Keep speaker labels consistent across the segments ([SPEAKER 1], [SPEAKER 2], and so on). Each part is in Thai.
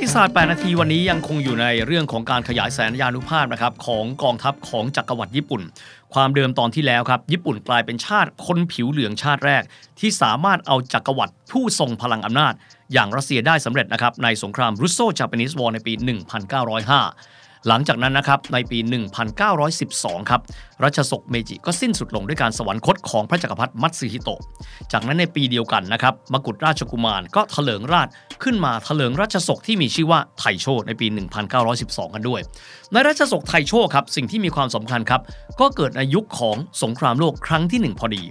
[SPEAKER 1] ติศาสตร์ 8 นาทีวันนี้ยังคงอยู่ในเรื่องของการขยายแสนยานุภาพนะครับของกองทัพของจักรวรรดิญี่ปุ่น ความเดิมตอนที่แล้วครับ ญี่ปุ่นกลายเป็นชาติคนผิวเหลืองชาติแรก ที่สามารถเอาจักรวรรดิผู้ทรงพลังอำนาจ อย่างรัสเซียได้สำเร็จนะครับในสงคราม Russo-Japanese War ในปี 1905 หลังจากนั้นนะครับในปี 1912 ครับรัชศกเมจิก็สิ้นสุดลงด้วยการสวรรคตของพระจักรพรรดิมัตสึฮิโตะ จากนั้นในปีเดียวกันนะครับมกุฎราชกุมารก็เถลิงราชขึ้นมาเถลิงรัชศกที่มีชื่อว่าไทโชในปี 1912 กันด้วย ในรัชศกไทโชครับสิ่งที่มีความสำคัญครับก็เกิดในยุคของสงครามโลกครั้งที่ 1 พอดี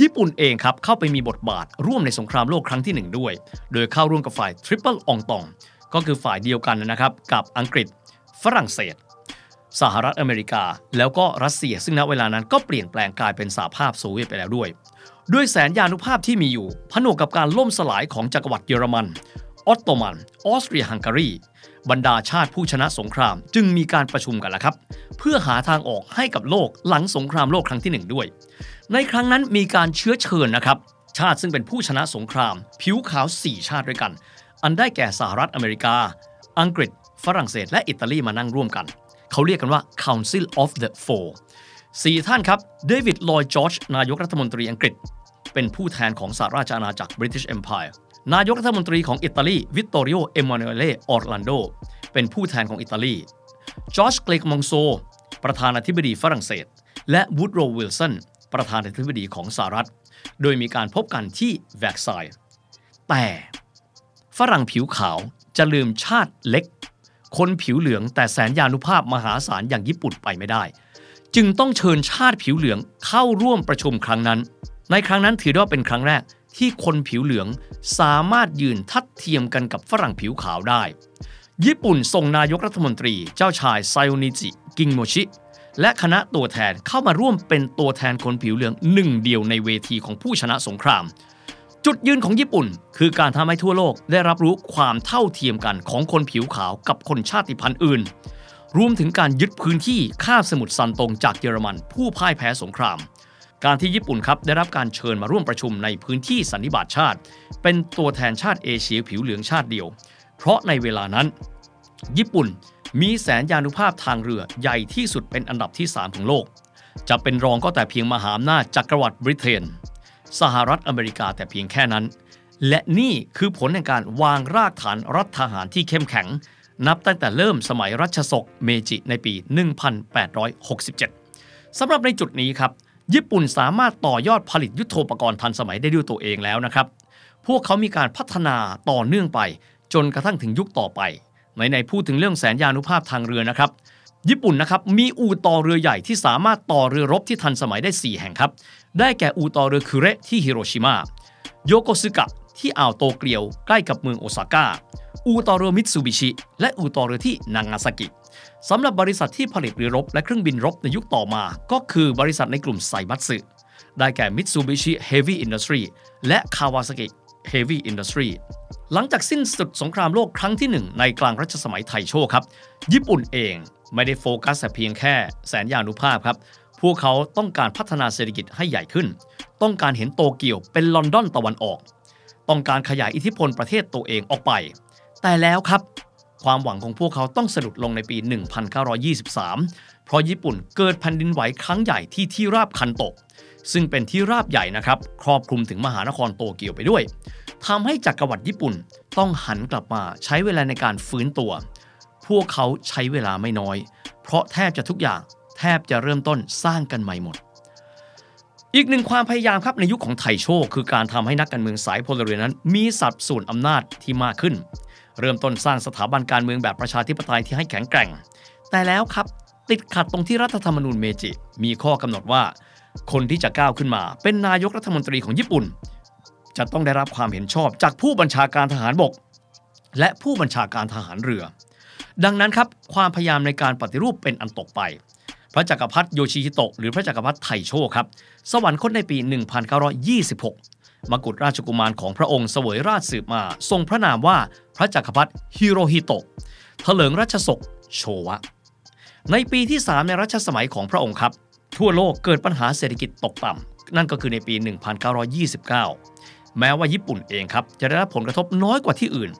[SPEAKER 1] ญี่ปุ่นเองครับเข้าไปมีบทบาทร่วมในสงครามโลกครั้งที่ 1 ด้วย โดยเข้าร่วมกับฝ่าย Triple Entente ก็คือฝ่ายเดียวกันนะครับกับอังกฤษ ฝรั่งเศส สหรัฐอเมริกา แล้วก็รัสเซีย ซึ่งณเวลานั้นก็เปลี่ยนแปลงกลายเป็นสหภาพโซเวียตไปแล้วด้วย ด้วยแสนยานุภาพที่มีอยู่ ผนวกกับการล่มสลายของจักรวรรดิเยอรมันออตโตมันออสเตรียฮังการีบรรดาชาติผู้ชนะสงคราม จึงมีการประชุมกันแล้วครับ เพื่อหาทางออกให้กับโลกหลังสงครามโลกครั้งที่หนึ่งด้วย ในครั้งนั้นมีการเชื้อเชิญนะครับ ชาติซึ่งเป็นผู้ชนะสงคราม ผิวขาว 4 ชาติด้วยกัน อันได้แก่สหรัฐอเมริกา อังกฤษ ฝรั่งเศสและอิตาลีมานั่งร่วมกัน เขาเรียกกันว่า Council of the Four สี่ท่านครับเดวิดลอยจอร์จนายกรัฐมนตรีอังกฤษ เป็นผู้แทนของสหราชอาณาจักร British Empire นายกรัฐมนตรีของอิตาลีวิตตอริโอเอมานูเอเลออร์แลนโดเป็นผู้แทนของอิตาลีจอร์จเคลมองโซ ประธานาธิบดีฝรั่งเศส และวูดโรวิลสันประธานาธิบดีของสหรัฐ โดยมีการพบกันที่แวร์ซายแต่ฝรั่งผิวขาวจะลืมชาติเล็ก คนผิวเหลืองแต่แสนยานุภาพมหาศาลอย่างญี่ปุ่นไปไม่ได้ จึงต้องเชิญชาติผิวเหลืองเข้าร่วมประชุมครั้งนั้น ในครั้งนั้นถือว่าเป็นครั้งแรกที่คนผิวเหลืองสามารถยืนทัดเทียมกันกับฝรั่งผิวขาวได้ ญี่ปุ่นส่งนายกรัฐมนตรีเจ้าชายไซโอนิจิ กิงโมชิ และคณะตัวแทนเข้ามาร่วมเป็นตัวแทนคนผิวเหลืองหนึ่งเดียวในเวทีของผู้ชนะสงคราม จุดยืนของญี่ปุ่น คือการทำให้ทั่วโลกได้รับรู้ความเท่าเทียมกันของคนผิวขาวกับคนชาติพันธุ์อื่น รวมถึงการยึดพื้นที่คาบสมุทรซันตงจากเยอรมันผู้พ่ายแพ้สงคราม การที่ญี่ปุ่นครับได้รับการเชิญมาร่วมประชุมในพื้นที่สันนิบาตชาติ เป็นตัวแทนชาติเอเชียผิวเหลืองชาติเดียว เพราะในเวลานั้น ญี่ปุ่นมีแสนยานุภาพทางเรือใหญ่ที่สุดเป็นอันดับที่ 3 ของโลก จะเป็นรองก็แต่เพียงมหาอำนาจจักรวรรดิบริเตน สหรัฐอเมริกาแต่เพียงแค่นั้น และนี่คือผลในการวางรากฐานรัฐทหารที่เข้มแข็ง นับตั้งแต่เริ่มสมัยรัชสกเมจิในปี 1867 สำหรับในจุดนี้ครับ ญี่ปุ่นสามารถต่อยอดผลิตยุทโธปกรณ์ทันสมัยได้ด้วยตัวเองแล้วนะครับ พวกเขามีการพัฒนาต่อเนื่องไป จนกระทั่งถึงยุคต่อไปในในพูดถึงเรื่องแสนยานุภาพทางเรือนะครับญี่ปุ่นนะครับมีอู่ต่อเรือใหญ่ที่สามารถต่อเรือรบที่ทันสมัยได้ 4 แห่งครับ ได้แก่อูตอเรือคุเระที่ฮิโรชิมาโยโกซึกะที่อ่าวโตเกียวใกล้กับเมืองโอซาก้า อูตอเรือมิตซูบิชิ และอูตอเรือที่นางาซากิสำหรับบริษัทที่ผลิตเรือรบและเครื่องบินรบในยุคต่อมา ก็คือบริษัทในกลุ่มไซบัตสึได้แก่ Mitsubishi Heavy Industry และ Kawasaki Heavy Industry หลังจากสิ้นสุดสงครามโลกครั้งที่หนึ่งในกลางรัชสมัยไทโชครับ ญี่ปุ่นเองไม่ได้โฟกัสแต่เพียงแค่แสนยานุภาพครับ พวกเขาต้องการพัฒนาเศรษฐกิจให้ใหญ่ขึ้น ต้องการเห็นโตเกียวเป็นลอนดอนตะวันออก ต้องการขยายอิทธิพลประเทศตัวเองออกไป แต่แล้วครับ ความหวังของพวกเขาต้องสะดุดลงในปี 1923 เพราะญี่ปุ่นเกิดแผ่นดินไหวครั้งใหญ่ที่ที่ราบคันโตะซึ่งเป็นที่ราบใหญ่นะครับ ครอบคลุมถึงมหานครโตเกียวไปด้วยทำให้จักรวรรดิญี่ปุ่นต้องหันกลับมาใช้เวลาในการฟื้นตัว พวกเขาใช้เวลาไม่น้อย เพราะแทบจะทุกอย่าง แทบจะเริ่มต้นสร้างกันใหม่หมด อีกหนึ่งความพยายามครับในยุคของไทโชคือการทำให้นักการเมืองสายพลเรือนนั้น มีสัดส่วนอำนาจที่มากขึ้น เริ่มต้นสร้างสถาบันการเมืองแบบประชาธิปไตยที่ให้แข็งแกร่ง แต่แล้วครับติดขัดตรงที่รัฐธรรมนูญเมจิ มีข้อกำหนดว่า คนที่จะก้าวขึ้นมา เป็นนายกรัฐมนตรีของญี่ปุ่น จะต้องได้รับความเห็นชอบจากผู้บัญชาการทหารบก และผู้บัญชาการทหารเรือ ดังนั้นครับความพยายามในการปฏิรูปเป็นอันตกไป พระจักรพรรดิโยชิฮิโตะหรือพระจักรพรรดิไทโชครับ สวรรคตในปี 1926 มกุฎราชกุมารของพระองค์เสวยราชสืบมา ทรงพระนามว่าพระจักรพรรดิฮิโรฮิโตะเถลิงรัชศกโชวะ ในปีที่ 3 ในรัชสมัยของพระองค์ครับ ทั่วโลกเกิดปัญหาเศรษฐกิจตกต่ำนั่นก็คือในปี 1929 แม้ว่าญี่ปุ่นเองครับจะได้รับผลกระทบน้อยกว่าที่อื่น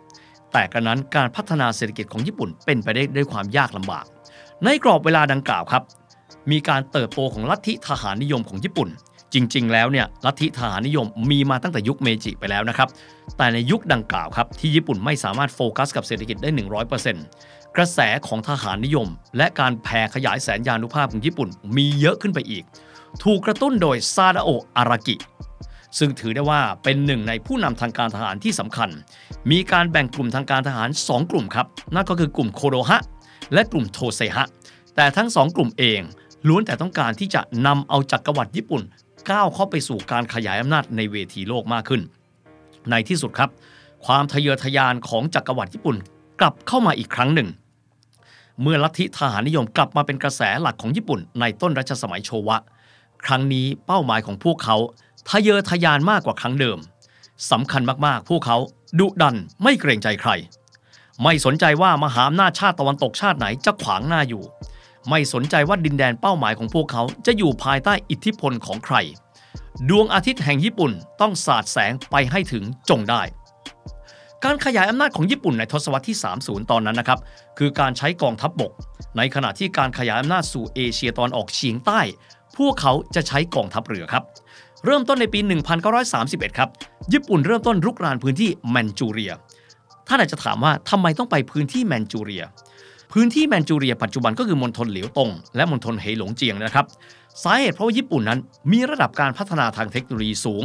[SPEAKER 1] แต่กระนั้นการพัฒนาเศรษฐกิจของญี่ปุ่นเป็นไปได้ด้วยความยากลำบากในกรอบเวลาดังกล่าวครับ มีการเติบโตของลัทธิทหารนิยมของญี่ปุ่น จริง ๆ แล้วเนี่ยลัทธิทหารนิยมมีมาตั้งแต่ยุคเมจิไปแล้วนะครับ แต่ในยุคดังกล่าวครับที่ญี่ปุ่นไม่สามารถโฟกัสกับเศรษฐกิจได้ 100%กระแสของทหารนิยม และการแผ่ขยายแสนยานุภาพของญี่ปุ่นมีเยอะขึ้นไปอีก ถูกกระตุ้นโดยซาดาโอะอารากิซึ่งถือได้ว่าเป็นหนึ่งในผู้นำทางการทหารที่สำคัญ มีการแบ่งกลุ่มทางการทหาร 2 กลุ่มครับ นั่นก็คือกลุ่มโคโดฮะ และกลุ่มโทเซฮะ แต่ทั้งสองกลุ่มเอง ล้วนแต่ต้องการที่จะนำเอาจักรวรรดิญี่ปุ่น ก้าวเข้าไปสู่การขยายอำนาจในเวทีโลกมากขึ้น ในที่สุดครับ ความทะเยอทะยานของจักรวรรดิญี่ปุ่นกลับเข้ามาอีกครั้งหนึ่ง เมื่อลัทธิทหารนิยมกลับมาเป็นกระแสหลักของญี่ปุ่น ในต้นรัชสมัยโชวะ ครั้งนี้เป้าหมายของพวกเขาทะเยอทะยานมากกว่าครั้งเดิมสำคัญมากๆ พวกเขาดุดันไม่เกรงใจใคร ไม่สนใจว่ามหาอำนาจชาติตะวันตกชาติไหนจะขวางหน้าอยู่ ไม่สนใจว่าดินแดนเป้าหมายของพวกเขาจะอยู่ภายใต้อิทธิพลของใคร ดวงอาทิตย์แห่งญี่ปุ่นต้องสาดแสงไปให้ถึงจงได้ การขยายอำนาจของญี่ปุ่นในทศวรรษที่ 30 ตอนนั้นนะครับ คือการใช้กองทัพบบก ในขณะที่การขยายอำนาจสู่เอเชียตอนออกเฉียงใต้ พวกเขาจะใช้กองทัพเรือครับ เริ่มต้นในปี 1931 ครับ ญี่ปุ่นเริ่มต้นรุกรานพื้นที่แมนจูเรีย ท่านอาจจะถามว่าทำไมต้องไปพื้นที่แมนจูเรีย พื้นที่แมนจูเรียปัจจุบันก็คือมณฑลเหลียวตง และมณฑลเหหลงเจียงนะครับ สาเหตุเพราะว่าญี่ปุ่นนั้นมีระดับการพัฒนาทางเทคโนโลยีสูง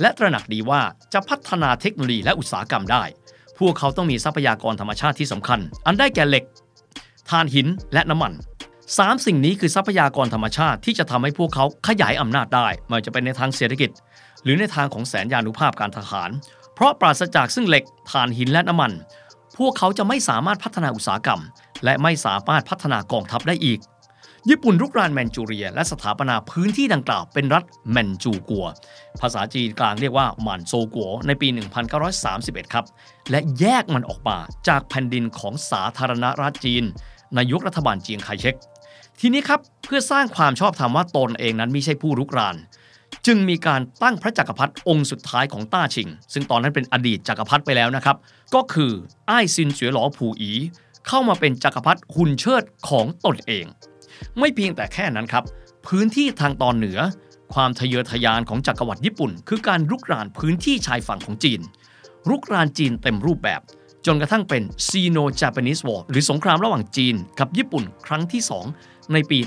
[SPEAKER 1] และตระหนักดีว่าจะพัฒนาเทคโนโลยีและอุตสาหกรรมได้ พวกเขาต้องมีทรัพยากรธรรมชาติที่สำคัญ อันได้แก่เหล็กถ่านหินและน้ำมันสามสิ่งนี้คือทรัพยากรธรรมชาติที่จะทำให้พวกเขาขยายอำนาจได้ไม่ว่าจะเป็นในทางเศรษฐกิจ หรือในทางของแสนยานุภาพการทหาร เพราะปราศจากซึ่งเหล็กถ่านหินและน้ำมัน พวกเขาจะไม่สามารถพัฒนาอุตสาหกรรม และไม่สามารถพัฒนากองทัพได้อีก ญี่ปุ่นรุกรานแมนจูเรีย และสถาปนาพื้นที่ดังกล่าวเป็นรัฐแมนจูกัว ภาษาจีนกลางเรียกว่าหมานโซกัวในปี 1931 ครับ และแยกมันออกมาจากแผ่นดินของสาธารณรัฐจีนในยุครัฐบาลเจียงไคเชกทีนี้ครับเพื่อสร้างความชอบธรรมว่าตนเองนั้นไม่ใช่ผู้รุกรานจึงมีการตั้งพระจักรพรรดิองค์สุดท้ายของต้าชิง ซึ่งตอนนั้นเป็นอดีตจักรพรรดิไปแล้วนะครับ ก็คือ อ้ายซินเสวยหลอผู่อี เข้ามาเป็นจักรพรรดิหุนเชิดของตนเอง ไม่เพียงแต่แค่นั้นครับ พื้นที่ทางตอนเหนือ ความทะเยอทะยานของจักรวรรดิญี่ปุ่น คือการรุกรานพื้นที่ชายฝั่งของจีนรุกรานจีนเต็มรูปแบบ จนกระทั่งเป็นซีโนจ a p a n e s e War หรือสงครามระหว่างจีนกับญี่ปุ่นครั้งที่ 2 ในปี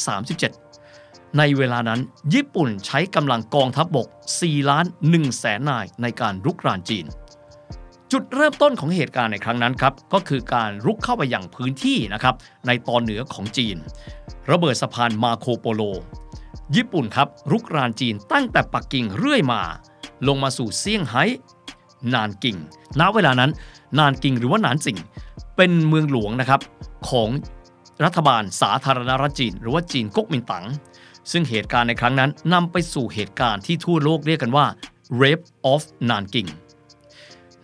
[SPEAKER 1] 1937ในเวลานั้นญี่ปุ่นใช้กำลังกองทัพบบก 4 ล้าน1แสนนายในการรุกรานจีน จุดเริ่มต้นของเหตุการณ์ในครั้งนั้นครับก็คือการรุกเข้าไปอยังพื้นที่นะครับในตอนเหนือของจีน ระเบิดสะพานมาโคโปโล ญี่ปุ่นครับรุกรานจีนตั้งแต่ปักกิ่งเรื่อยมา ลงมาสู่เซี่ยงไฮ้นานกิงณเวลานั้น นานกิงหรือว่านานสิงเป็นเมืองหลวงนะครับของรัฐบาลสาธารณรัฐจีน หรือว่าจีนก๊กมินตั๋งซึ่งเหตุการณ์ในครั้งนั้นนำไปสู่เหตุการณ์ที่ทั่วโลกเรียกกันว่า Rape of Nanking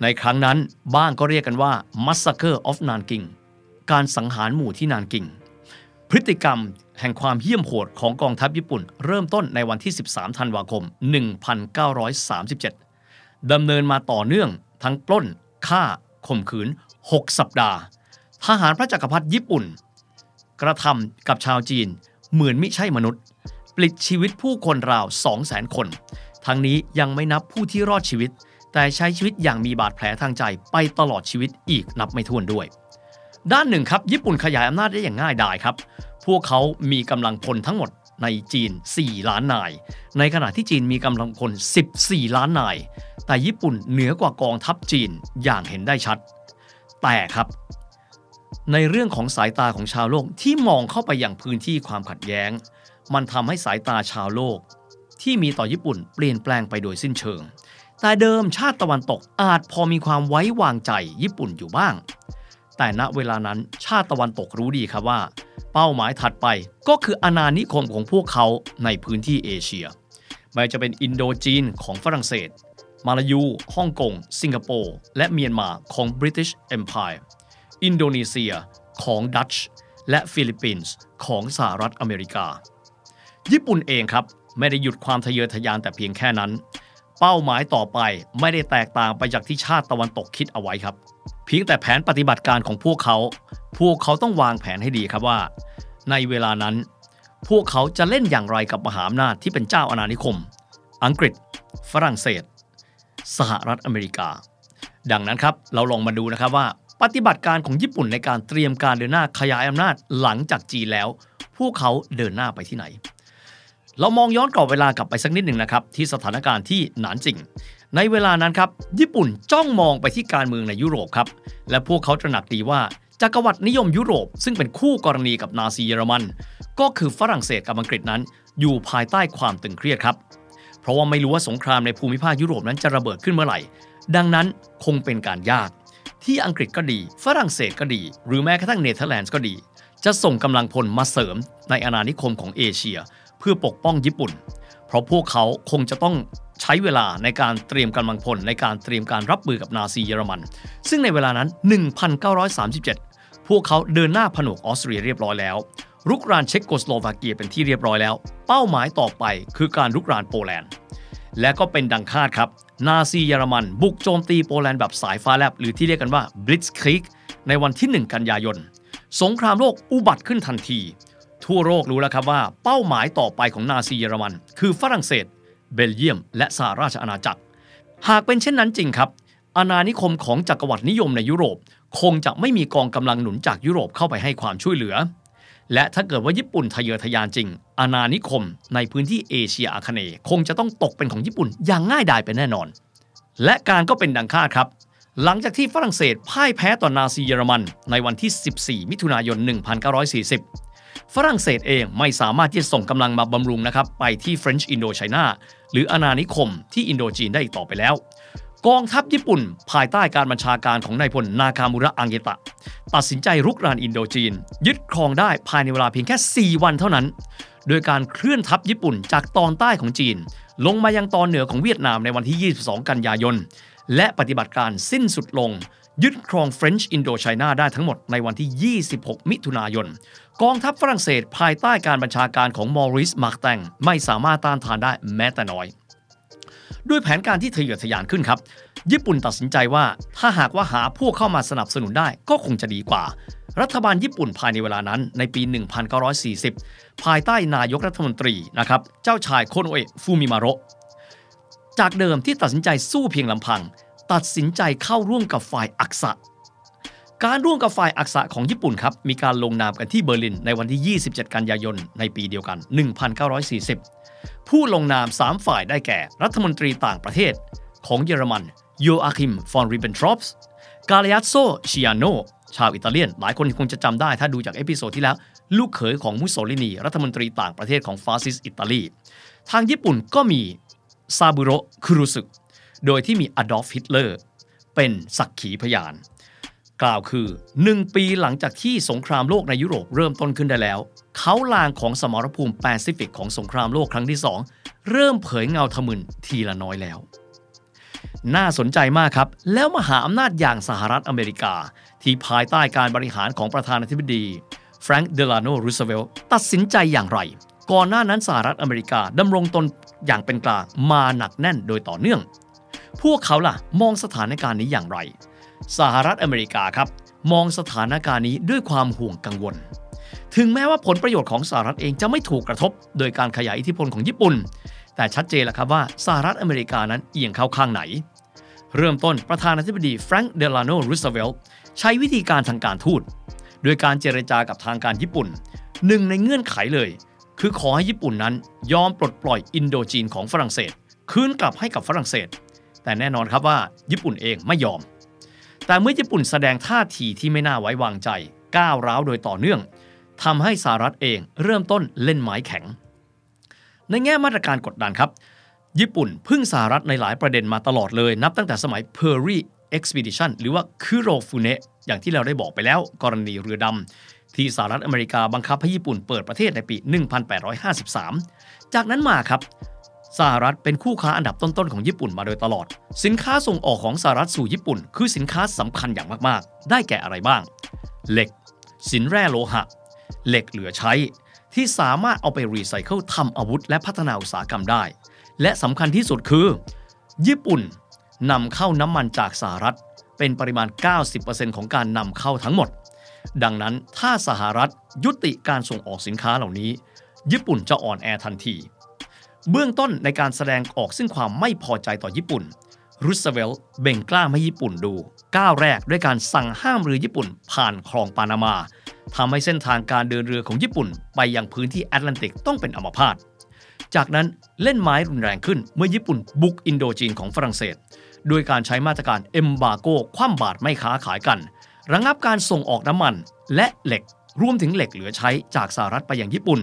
[SPEAKER 1] ในครั้งนั้นบ้างก็เรียกกันว่า Massacre of Nanking การสังหารหมู่ที่นานกิง พฤติกรรมแห่งความเหี้ยมโหดของกองทัพญี่ปุ่น เริ่มต้นในวันที่ 13 ธันวาคม 1937 ดำเนินมาต่อเนื่องทั้งปล้น ฆ่า ข่มขืน 6 สัปดาห์ ทหารพระจักรพรรดิญี่ปุ่น กระทำกับชาวจีนเหมือนม่ใช่มนุษย์ ปลิดชีวิตผู้คนราว 200,000 คน ทั้งนี้ยังไม่นับผู้ที่รอดชีวิต แต่ใช้ชีวิตอย่างมีบาดแผลทางใจไปตลอดชีวิตอีกนับไม่ถ้วนด้วย ด้านหนึ่งครับญี่ปุ่นขยายอำนาจได้อย่างง่ายดายครับ พวกเขามีกำลังพลทั้งหมดในจีน 4 ล้านนาย ในขณะที่จีนมีกำลังพล 14 ล้านนาย แต่ญี่ปุ่นเหนือกว่ากองทัพจีนอย่างเห็นได้ชัด แต่ครับ ในเรื่องของสายตาของชาวโลกที่มองเข้าไปอย่างพื้นที่ความขัดแย้ง มันทำให้สายตาชาวโลก ที่มีต่อญี่ปุ่นเปลี่ยนแปลงไปโดยสิ้นเชิง แต่เดิมชาติตะวันตกอาจพอมีความไว้วางใจญี่ปุ่นอยู่บ้าง แต่ณเวลานั้นชาติตะวันตกรู้ดีครับว่า เป้าหมายถัดไปก็คืออาณานิคมของพวกเขาในพื้นที่เอเชีย ไม่จะเป็นอินโดจีนของฝรั่งเศส มาลายูฮ่องกง สิงคโปร์ และเมียนมาของ British Empire อินโดนีเซียของดัตช์และฟิลิปปินส์ของสหรัฐอเมริกา ญี่ปุ่นเองครับไม่ได้หยุดความทะเยอทะยานแต่เพียงแค่นั้น เป้าหมายต่อไปไม่ได้แตกต่างไปจากที่ชาติตะวันตกคิดเอาไว้ครับ เพียงแต่แผนปฏิบัติการของพวกเขา พวกเขาต้องวางแผนให้ดีครับว่า ในเวลานั้น พวกเขาจะเล่นอย่างไรกับมหาอำนาจที่เป็นเจ้าอาณานิคม อังกฤษ ฝรั่งเศส สหรัฐอเมริกา ดังนั้นครับเราลองมาดูนะครับว่า ปฏิบัติการของญี่ปุ่นในการเตรียมการเดินหน้าขยายอำนาจหลังจากจีนแล้ว พวกเขาเดินหน้าไปที่ไหน เรามองย้อนกรอบเวลากลับไปสักนิดหนึ่งนะครับ ที่สถานการณ์ที่หนานจิง ในเวลานั้นครับญี่ปุ่นจ้องมองไปที่การเมืองในยุโรปครับ และพวกเขาตระหนักดีว่าจักรวรรดินิยมยุโรป ซึ่งเป็นคู่กรณีกับนาซีเยอรมัน ก็คือฝรั่งเศสกับอังกฤษนั้น อยู่ภายใต้ความตึงเครียดครับ เพราะว่าไม่รู้ว่าสงครามในภูมิภาคยุโรปนั้นจะระเบิดขึ้นเมื่อไหร่ ดังนั้นคงเป็นการยาก ที่อังกฤษก็ดี ฝรั่งเศสก็ดี หรือแม้กระทั่งเนเธอร์แลนด์ก็ดี จะส่งกำลังพลมาเสริมในอาณานิคมของเอเชีย เพื่อปกป้องญี่ปุ่น เพราะพวกเขาคงจะต้องใช้เวลาในการเตรียมกำลังพลในการเตรียมการรับมือกับนาซีเยอรมัน ซึ่งในเวลานั้น 1937 พวกเขาเดินหน้าผนวกออสเตรียเรียบร้อยแล้วรุกรานเช็กโกสโลวาเกียเป็นที่เรียบร้อยแล้ว เป้าหมายต่อไปคือการรุกรานโปแลนด์ และก็เป็นดังคาดครับ นาซีเยอรมัน บุกโจมตีโปแลนด์แบบสายฟ้าแลบ หรือที่เรียกกันว่า Blitzkrieg ในวันที่ 1 กันยายน สงครามโลกอุบัติขึ้นทันที ทั่วโลกรู้แล้วครับว่า เป้าหมายต่อไปของนาซีเยอรมัน คือฝรั่งเศส เบลเยียม และสหราชอาณาจักร หากเป็นเช่นนั้นจริงครับ อาณานิคมของจักรวรรดินิยมในยุโรป คงจะไม่มีกองกำลังหนุนจากยุโรปเข้าไปให้ความช่วยเหลือ และถ้าเกิดว่าญี่ปุ่นทะเยอทะยานจริง อาณานิคม ในพื้นที่เอเชียอาคเนย์คงจะต้องตกเป็นของญี่ปุ่นอย่างง่ายดายเป็นแน่นอน และการก็เป็นดังคาดครับหลังจากที่ฝรั่งเศสพ่ายแพ้ต่อนาซีเยอรมัน ในวันที่ 14 มิถุนายน 1940 ฝรั่งเศสเองไม่สามารถที่จะส่งกำลังมาบำรุงนะครับไปที่ French Indochina หรืออาณานิคมที่อินโดจีนได้อีกต่อไปแล้ว กองทัพญี่ปุ่น ภายใต้การบัญชาการของนายพลนาคามุระอังเกตะ ตัดสินใจรุกรานอินโดจีน ยึดครองได้ภายในเวลาเพียงแค่ 4 วันเท่านั้น โดยการเคลื่อนทัพญี่ปุ่นจากตอนใต้ของจีน ลงมายังตอนเหนือของเวียดนามในวันที่ 22 กันยายน และปฏิบัติการสิ้นสุดลงยึดครอง French Indochina ได้ทั้งหมดในวันที่ 26 มิถุนายน กองทัพฝรั่งเศสภายใต้การบัญชาการของมอริสมาร์แตงไม่สามารถต้านทานได้แม้แต่น้อย ด้วยแผนการที่ทะเยอทะยานขึ้นครับ ญี่ปุ่นตัดสินใจว่าถ้าหากว่าหาพวกเข้ามาสนับสนุนได้ก็คงจะดีกว่า รัฐบาลญี่ปุ่นภายในเวลานั้นในปี 1940 ภายใต้นายกรัฐมนตรีนะครับเจ้าชายโคโนเอะฟูมิมาโรจากเดิมที่ตัดสินใจสู้เพียงลำพัง ตัดสินใจเข้าร่วมกับฝ่ายอักษะ การร่วมกับฝ่ายอักษะของญี่ปุ่นครับ มีการลงนามกันที่เบอร์ลินในวันที่ 27 กันยายน ในปีเดียวกัน 1940 ผู้ลงนาม 3 ฝ่ายได้แก่ รัฐมนตรีต่างประเทศ ของเยอรมันโยอาคิม ฟอนริเบนทรอป กาเล อาซโซชิอาโน ชาวอิตาเลียน หลายคนคงจะจำได้ถ้าดูจาก episode ที่แล้ว ลูกเขยของมุสโสลินี รัฐมนตรีต่างประเทศของฟาสซิสต์อิตาลี ทางญี่ปุ่นก็มีซาบุโระคุรุสึโดยที่มีอดอล์ฟฮิตเลอร์เป็นสักขีพยาน กล่าวคือ 1 ปีหลังจากที่สงครามโลกในยุโรปเริ่มต้นขึ้นได้แล้ว เค้าลางของสมรภูมิแปซิฟิกของสงครามโลกครั้งที่ 2 เริ่มเผยเงาทะมึนทีละน้อยแล้ว น่าสนใจมากครับ แล้วมหาอำนาจอย่างสหรัฐอเมริกา ที่ภายใต้การบริหารของประธานาธิบดีแฟรงค์เดลาโนรูสเวลต์ตัดสินใจอย่างไร ก่อนหน้านั้นสหรัฐอเมริกาดำรงตนอย่างเป็นกลางมาหนักแน่นโดยต่อเนื่อง พวกเขาล่ะมองสถานการณ์นี้อย่างไร สหรัฐอเมริกาครับ มองสถานการณ์นี้ด้วยความห่วงกังวล ถึงแม้ว่าผลประโยชน์ของสหรัฐเองจะไม่ถูกกระทบ โดยการขยายอิทธิพลของญี่ปุ่น แต่ชัดเจนแล้วครับว่าสหรัฐอเมริกานั้นเอียงเข้าข้างไหน เริ่มต้นประธานาธิบดีแฟรงค์เดลาโนรูสเวลต์ใช้วิธีการทางการทูตโดยการเจรจากับทางการญี่ปุ่น หนึ่งในเงื่อนไขเลย คือขอให้ญี่ปุ่นนั้นยอมปลดปล่อยอินโดจีนของฝรั่งเศส คืนกลับให้กับฝรั่งเศส แต่แน่นอนครับว่าญี่ปุ่นเองไม่ยอม แต่เมื่อญี่ปุ่นแสดงท่าทีที่ไม่น่าไว้วางใจ ก้าวร้าวโดยต่อเนื่องทำให้สหรัฐเองเริ่มต้นเล่นไม้แข็ง ในแง่มาตรการกดดันครับ ญี่ปุ่นพึ่งสหรัฐในหลายประเด็นมาตลอดเลย นับตั้งแต่สมัย Perry Expedition หรือว่าคุโรฟุเนะอย่างที่เราได้บอกไปแล้ว กรณีเรือดำที่สหรัฐอเมริกาบังคับให้ญี่ปุ่นเปิดประเทศในปี 1853 จากนั้นมาครับ สหรัฐเป็นคู่ค้าอันดับต้นๆของญี่ปุ่นมาโดยตลอด สินค้าส่งออกของสหรัฐสู่ญี่ปุ่น คือสินค้าสำคัญอย่างมากๆ ได้แก่อะไรบ้าง เหล็ก สินแร่โลหะ เหล็กเหลือใช้ ที่สามารถเอาไปรีไซเคิลทำอาวุธ และพัฒนาอุตสาหกรรมได้ และสำคัญที่สุดคือ ญี่ปุ่นนำเข้าน้ำมันจากสหรัฐ เป็นปริมาณ 90%ของการนำเข้าทั้งหมด ดังนั้นถ้าสหรัฐยุติการส่งออกสินค้าเหล่านี้ ญี่ปุ่นจะอ่อนแอทันที เบื้องต้นในการแสดงออกซึ่งความไม่พอใจต่อญี่ปุ่น รูสเวลต์เบ่งกล้าให้ญี่ปุ่นดู ก้าวแรกด้วยการสั่งห้ามเรือญี่ปุ่นผ่านคลองปานามาทำให้เส้นทางการเดินเรือของญี่ปุ่น ไปยังพื้นที่แอตแลนติกต้องเป็นอัมพาตจากนั้นเล่นไม้รุนแรงขึ้นเมื่อญี่ปุ่นบุกอินโดจีนของฝรั่งเศสโดยการใช้มาตรการเอมบาโกคว่ำบาตรไม่ค้าขายกัน ระงับการส่งออกน้ำมันและเหล็กรวมถึงเหล็กเหลือใช้จากสหรัฐไปยังญี่ปุ่น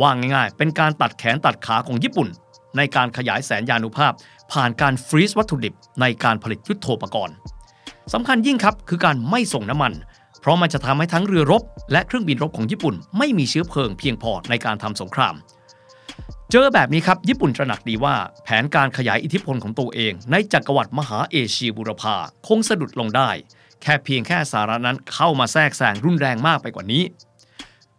[SPEAKER 1] ว่าง่ายๆ เป็นการตัดแขนตัดขาของญี่ปุ่น ในการขยายแสนยานุภาพ ผ่านการฟรีซวัตถุดิบในการผลิตยุทโธปกรณ์สำคัญยิ่งครับคือการไม่ส่งน้ำมัน เพราะมันจะทำให้ทั้งเรือรบ และเครื่องบินรบของญี่ปุ่น ไม่มีเชื้อเพลิงเพียงพอในการทำสงคราม เจอแบบนี้ครับญี่ปุ่นตระหนักดีว่า แผนการขยายอิทธิพลของตัวเอง ในจักรวรรดิมหาเอเชียบูรพาคงสะดุดลงได้ แค่เพียงแค่สหรัฐนั้นเข้ามาแทรกแซงรุนแรงมากไปกว่านี้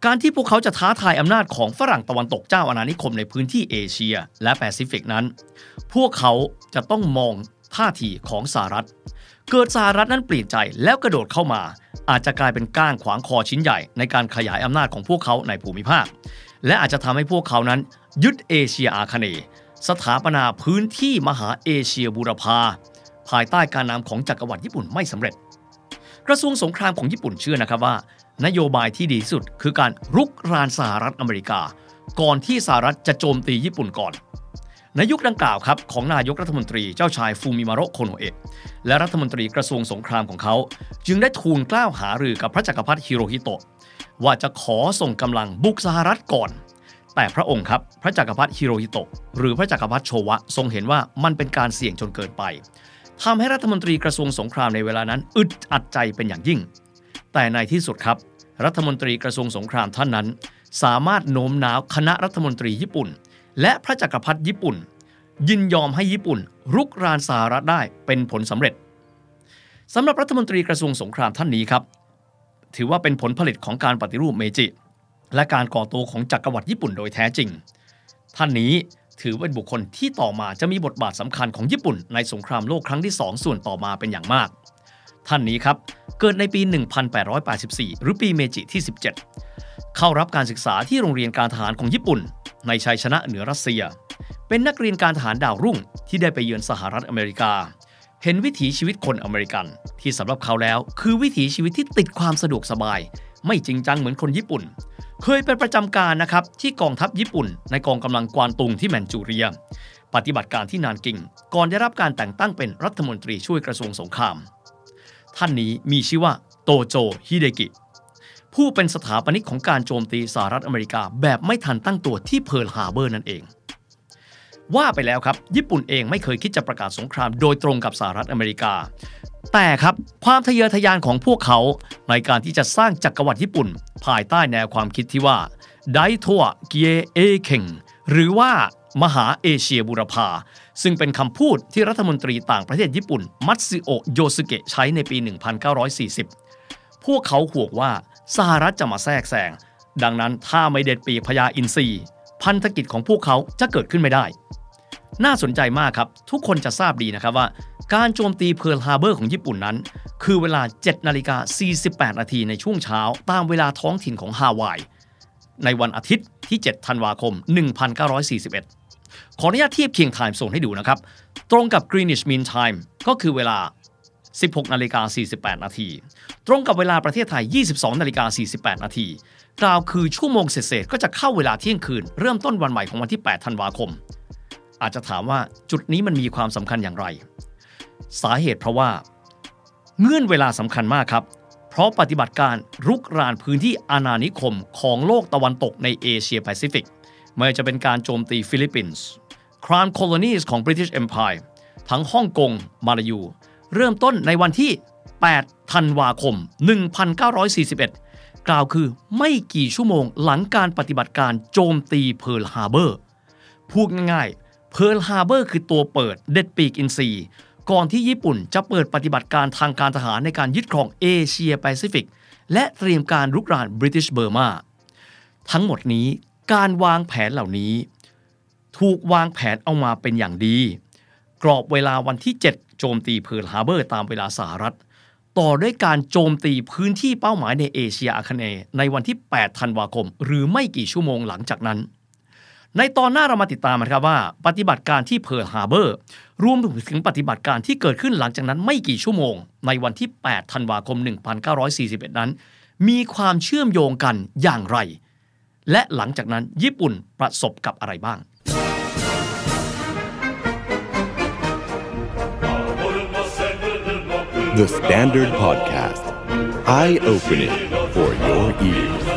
[SPEAKER 1] การที่พวกเขาจะท้าทายอำนาจของฝรั่งตะวันตกเจ้าอาณานิคมในพื้นที่เอเชียและแปซิฟิกนั้น พวกเขาจะต้องมองท่าทีของสหรัฐ เกิดสหรัฐนั้นเปลี่ยนใจแล้วกระโดดเข้ามา อาจจะกลายเป็นก้างขวางคอชิ้นใหญ่ในการขยายอำนาจของพวกเขาในภูมิภาค และอาจจะทำให้พวกเขานั้น ยึดเอเชียอาคเนย์สถาปนาพื้นที่มหาเอเชียบูรพาภายใต้การนำของจักรวรรดิญี่ปุ่นไม่สำเร็จ กระทรวงสงครามของญี่ปุ่นเชื่อนะครับว่า นโยบายที่ดีที่สุด คือการรุกรานสหรัฐอเมริกา ก่อนที่สหรัฐจะโจมตีญี่ปุ่นก่อนในยุคดังกล่าวครับของนายกรัฐมนตรีเจ้าชายฟูมิมาโรโคโนเอะและรัฐมนตรีกระทรวงสงครามของเขา จึงได้ทูลเกล้าหารือกับพระจักรพรรดิฮิโรฮิโตะว่าจะขอส่งกำลังบุกสหรัฐก่อน แต่พระองค์ครับพระจักรพรรดิฮิโรฮิโตะหรือพระจักรพรรดิโชวะทรงเห็นว่ามันเป็นการเสี่ยงจนเกินไปทำให้รัฐมนตรีกระทรวงสงครามในเวลานั้น อึดอัดใจเป็นอย่างยิ่ง แต่ในที่สุดครับ รัฐมนตรีกระทรวงสงครามท่านนั้น สามารถโน้มน้าวคณะรัฐมนตรีญี่ปุ่น และพระจักรพรรดิญี่ปุ่น ยินยอมให้ญี่ปุ่น รุกรานสหรัฐได้เป็นผลสำเร็จสำหรับรัฐมนตรีกระทรวงสงครามท่านนี้ครับ ถือว่าเป็นผลผลิตของการปฏิรูปเมจิ และการก่อตัวของจักรวรรดิญี่ปุ่นโดยแท้จริง ท่านนี้ถือเป็นบุคคลที่ต่อมาจะมีบทบาทสำคัญของญี่ปุ่นในสงครามโลกครั้งที่ 2 ส่วนต่อมาเป็นอย่างมาก ท่านนี้ครับ เกิดในปี 1884 หรือปีเมจิที่ 17 เข้ารับการศึกษาที่โรงเรียนการทหารของญี่ปุ่น ในชัยชนะเหนือรัสเซีย เป็นนักเรียนการทหารดาวรุ่งที่ได้ไปเยือนสหรัฐอเมริกา เห็นวิถีชีวิตคนอเมริกัน ที่สำหรับเขาแล้ว คือวิถีชีวิตที่ติดความสะดวกสบาย ไม่จริงจังเหมือนคนญี่ปุ่น เคยเป็นประจำการนะครับที่กองทัพญี่ปุ่น ในกองกำลังกวานตุงที่แมนจูเรีย ปฏิบัติการที่นานกิงก่อนได้รับการแต่งตั้งเป็นรัฐมนตรีช่วยกระทรวงสงคราม ท่านนี้มีชื่อว่าโตโจฮิเดกิผู้เป็นสถาปนิกของการโจมตีสหรัฐอเมริกาแบบไม่ทันตั้งตัวที่เพิร์ลฮาร์เบอร์นั่นเอง ว่าไปแล้วครับ ญี่ปุ่นเองไม่เคยคิดจะประกาศสงครามโดยตรงกับสหรัฐอเมริกา แต่ครับความทะเยอทะยานของพวกเขาในการที่จะสร้างจักรวรรดิญี่ปุ่น ภายใต้แนวความคิดที่ว่าไดทัว共栄圏หรือว่า มหาเอเชียบูรพา ซึ่งเป็นคำพูดที่รัฐมนตรีต่างประเทศญี่ปุ่น มัตสึโอะโยสุเกะใช้ในปี 1940 พวกเขาห่วงว่าสหรัฐจะมาแทรกแซง ดังนั้นถ้าไม่เด็ดปีกพญาอินทรีพันธกิจของพวกเขาจะเกิดขึ้นไม่ได้ น่าสนใจมากครับ ทุกคนจะทราบดีนะครับว่า การโจมตีเพิร์ลฮาร์เบอร์ของญี่ปุ่นนั้น คือเวลา 7นาฬิกา48 นาทีในช่วงเช้า ตามเวลาท้องถิ่นของฮาวาย ในวันอาทิตย์ที่ 7 ธันวาคม 1941 ขออนุญาตเทียบเคียงไทม์โซนให้ดูนะครับ ตรงกับ Greenwich Mean Time ก็คือเวลา 16นาฬิกา48 นาที ตรงกับเวลาประเทศไทย 22นาฬิกา48 นาทีกล่าวคือชั่วโมงเศษก็จะเข้าเวลาเที่ยงคืน เริ่มต้นวันใหม่ของวันที่ 8 ธันวาคม อาจจะถามว่าจุดนี้มันมีความสำคัญอย่างไร สาเหตุเพราะว่า เงื่อนเวลาสำคัญมากครับ เพราะปฏิบัติการรุกรานพื้นที่อาณานิคมของโลกตะวันตกในเอเชียแปซิฟิก ไม่ว่าจะเป็นการโจมตีฟิลิปปินส์ Crown Colonies ของ British Empire ทั้งฮ่องกงมาลายู เริ่มต้นในวันที่ 8 ธันวาคม 1941 กล่าวคือไม่กี่ชั่วโมงหลังการปฏิบัติการโจมตีเพิร์ลฮาร์เบอร์พูดง่ายๆ เพิร์ลฮาร์เบอร์คือตัวเปิดเด็ดปีกอินทรีก่อนที่ญี่ปุ่นจะเปิดปฏิบัติการทางการทหารในการยึดครองเอเชียแปซิฟิก และเตรียมการรุกราน British Burma ทั้งหมดนี้ การวางแผนเหล่านี้ ถูกวางแผนเอามาเป็นอย่างดี กรอบเวลาวันที่ 7 โจมตีเพิร์ลฮาร์เบอร์ตามเวลาสหรัฐ ต่อด้วยการโจมตีพื้นที่เป้าหมายในเอเชียอาคเนย์ในวันที่ 8 ธันวาคม หรือไม่กี่ชั่วโมงหลังจากนั้น ในตอนหน้าเรามาติดตามนะครับว่า ปฏิบัติการที่เพิร์ลฮาร์เบอร์รวมถึงปฏิบัติการที่เกิดขึ้นหลังจากนั้นไม่กี่ชั่วโมง ในวันที่ 8 ธันวาคม 1941 นั้น มีความเชื่อมโยงกันอย่างไร และหลังจากนั้นญี่ปุ่นประสบกับอะไรบ้าง
[SPEAKER 2] The Standard Podcast. Eye opening for your ears.